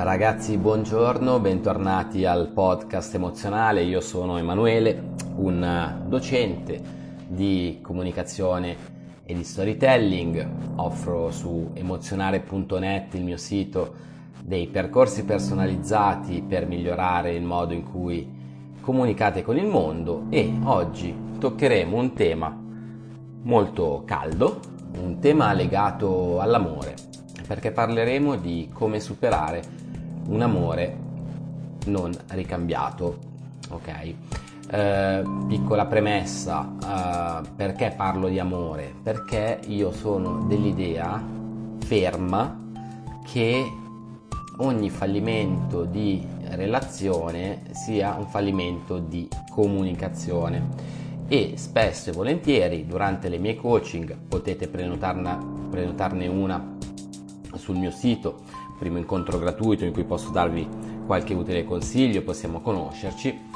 Ragazzi, buongiorno, bentornati al podcast emozionale. Io sono Emanuele, un docente di comunicazione e di storytelling. Offro su emozionare.net il mio sito dei percorsi personalizzati per migliorare il modo in cui comunicate con il mondo e oggi toccheremo un tema molto caldo, un tema legato all'amore, perché parleremo di come superare un amore non ricambiato. Ok? Eh, piccola premessa, eh, perché parlo di amore? Perché io sono dell'idea ferma che ogni fallimento di relazione sia un fallimento di comunicazione e spesso e volentieri durante le mie coaching potete prenotarne una sul mio sito primo incontro gratuito in cui posso darvi qualche utile consiglio, possiamo conoscerci.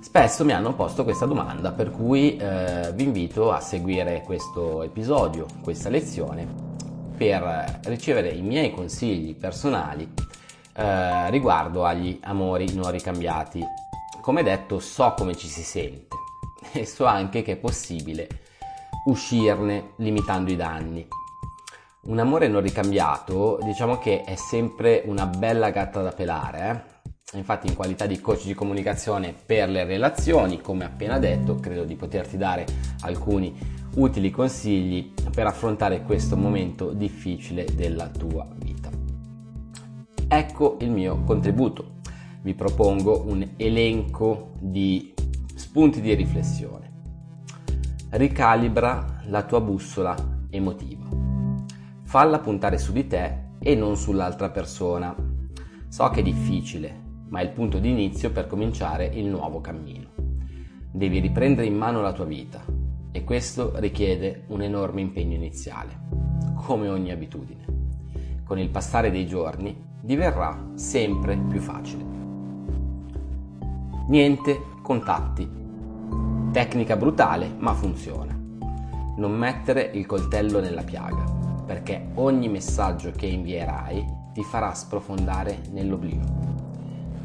Spesso mi hanno posto questa domanda, per cui eh, vi invito a seguire questo episodio, questa lezione, per ricevere i miei consigli personali eh, riguardo agli amori non ricambiati. Come detto, so come ci si sente e so anche che è possibile uscirne limitando i danni. Un amore non ricambiato, diciamo che è sempre una bella gatta da pelare. Eh? Infatti, in qualità di coach di comunicazione per le relazioni, come appena detto, credo di poterti dare alcuni utili consigli per affrontare questo momento difficile della tua vita. Ecco il mio contributo. Vi propongo un elenco di spunti di riflessione. Ricalibra la tua bussola emotiva falla puntare su di te e non sull'altra persona. So che è difficile, ma è il punto di inizio per cominciare il nuovo cammino. Devi riprendere in mano la tua vita e questo richiede un enorme impegno iniziale, come ogni abitudine. Con il passare dei giorni diverrà sempre più facile. Niente contatti. Tecnica brutale, ma funziona. Non mettere il coltello nella piaga perché ogni messaggio che invierai ti farà sprofondare nell'oblio.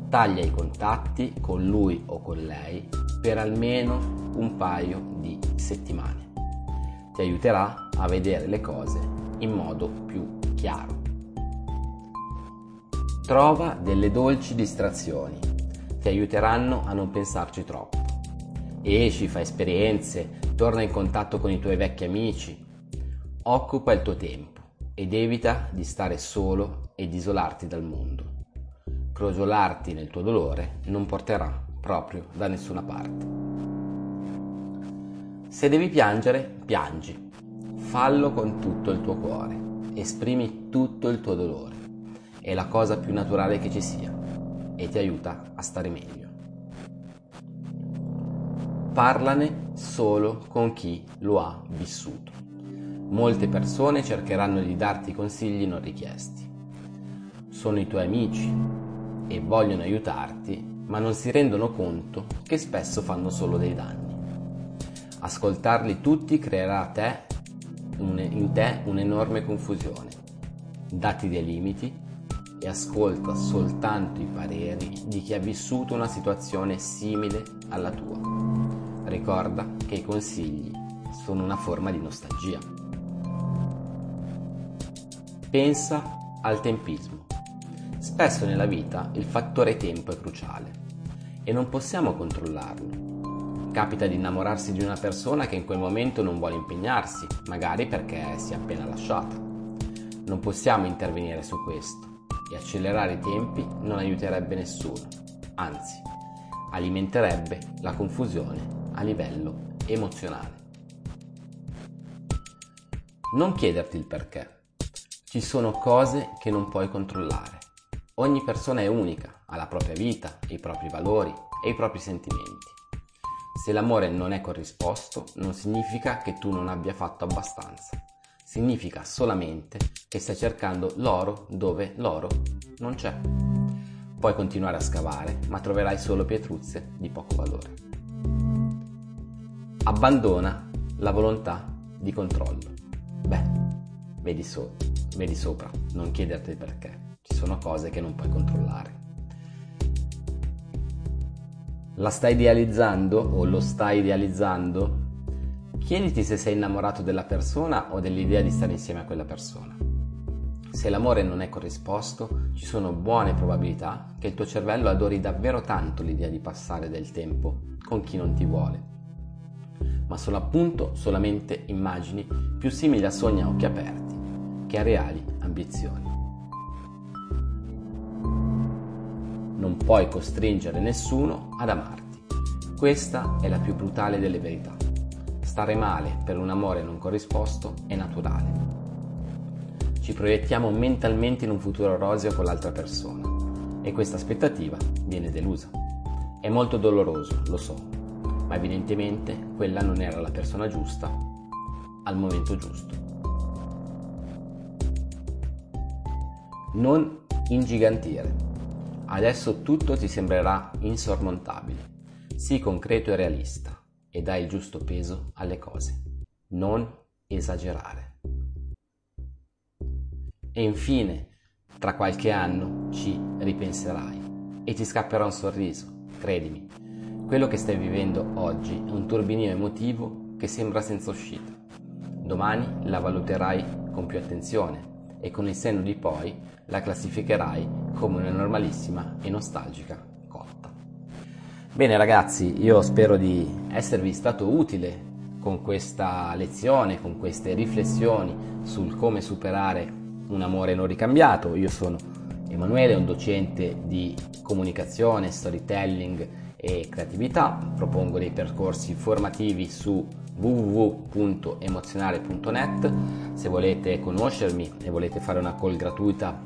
Taglia i contatti con lui o con lei per almeno un paio di settimane. Ti aiuterà a vedere le cose in modo più chiaro. Trova delle dolci distrazioni, ti aiuteranno a non pensarci troppo. Esci, fai esperienze, torna in contatto con i tuoi vecchi amici, Occupa il tuo tempo ed evita di stare solo ed isolarti dal mondo. Crogiolarti nel tuo dolore non porterà proprio da nessuna parte. Se devi piangere, piangi. Fallo con tutto il tuo cuore. Esprimi tutto il tuo dolore. È la cosa più naturale che ci sia e ti aiuta a stare meglio. Parlane solo con chi lo ha vissuto. Molte persone cercheranno di darti consigli non richiesti. Sono i tuoi amici e vogliono aiutarti, ma non si rendono conto che spesso fanno solo dei danni. Ascoltarli tutti creerà te, un, in te un'enorme confusione. Dati dei limiti e ascolta soltanto i pareri di chi ha vissuto una situazione simile alla tua. Ricorda che i consigli sono una forma di nostalgia. Pensa al tempismo. Spesso nella vita il fattore tempo è cruciale e non possiamo controllarlo. Capita di innamorarsi di una persona che in quel momento non vuole impegnarsi, magari perché si è appena lasciata. Non possiamo intervenire su questo e accelerare i tempi non aiuterebbe nessuno, anzi alimenterebbe la confusione a livello emozionale. Non chiederti il perché ci sono cose che non puoi controllare. Ogni persona è unica, ha la propria vita, i propri valori e i propri sentimenti. Se l'amore non è corrisposto, non significa che tu non abbia fatto abbastanza. Significa solamente che stai cercando l'oro dove l'oro non c'è. Puoi continuare a scavare, ma troverai solo pietruzze di poco valore. Abbandona la volontà di controllo. Beh, vedi, so, vedi sopra, non chiederti perché. Ci sono cose che non puoi controllare. La stai idealizzando o lo stai idealizzando? Chiediti se sei innamorato della persona o dell'idea di stare insieme a quella persona. Se l'amore non è corrisposto, ci sono buone probabilità che il tuo cervello adori davvero tanto l'idea di passare del tempo con chi non ti vuole. Ma sono appunto solamente immagini più simili a sogni a occhi aperti che a reali ambizioni. Non puoi costringere nessuno ad amarti. Questa è la più brutale delle verità. Stare male per un amore non corrisposto è naturale ci proiettiamo mentalmente in un futuro roseo con l'altra persona e questa aspettativa viene delusa. È molto doloroso, lo so, ma evidentemente quella non era la persona giusta al momento giusto. Non ingigantire. Adesso tutto ti sembrerà insormontabile. Sii concreto e realista e dai il giusto peso alle cose. Non esagerare. E infine, tra qualche anno ci ripenserai e ti scapperà un sorriso, credimi. Quello che stai vivendo oggi è un turbinio emotivo che sembra senza uscita. Domani la valuterai con più attenzione e con il senno di poi la classificherai come una normalissima e nostalgica cotta. Bene ragazzi, io spero di esservi stato utile con questa lezione, con queste riflessioni sul come superare un amore non ricambiato. Io sono Emanuele, un docente di comunicazione, storytelling e creatività. Propongo dei percorsi formativi su www.emozionale.net. Se volete conoscermi e volete fare una call gratuita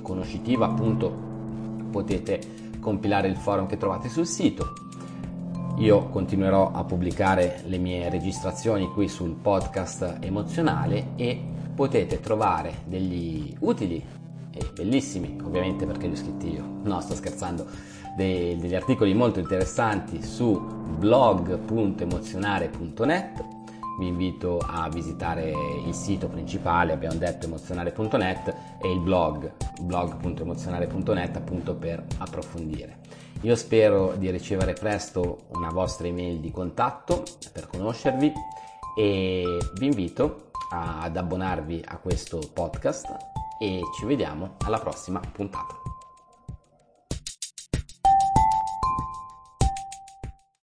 conoscitiva, appunto potete compilare il forum che trovate sul sito. Io continuerò a pubblicare le mie registrazioni qui sul podcast emozionale e potete trovare degli utili e bellissimi, ovviamente perché li ho scritti io, no sto scherzando, dei, degli articoli molto interessanti su blog.emozionare.net. Vi invito a visitare il sito principale, abbiamo detto emozionare.net e il blog blog.emozionare.net appunto per approfondire. Io spero di ricevere presto una vostra email di contatto per conoscervi e vi invito ad abbonarvi a questo podcast e ci vediamo alla prossima puntata.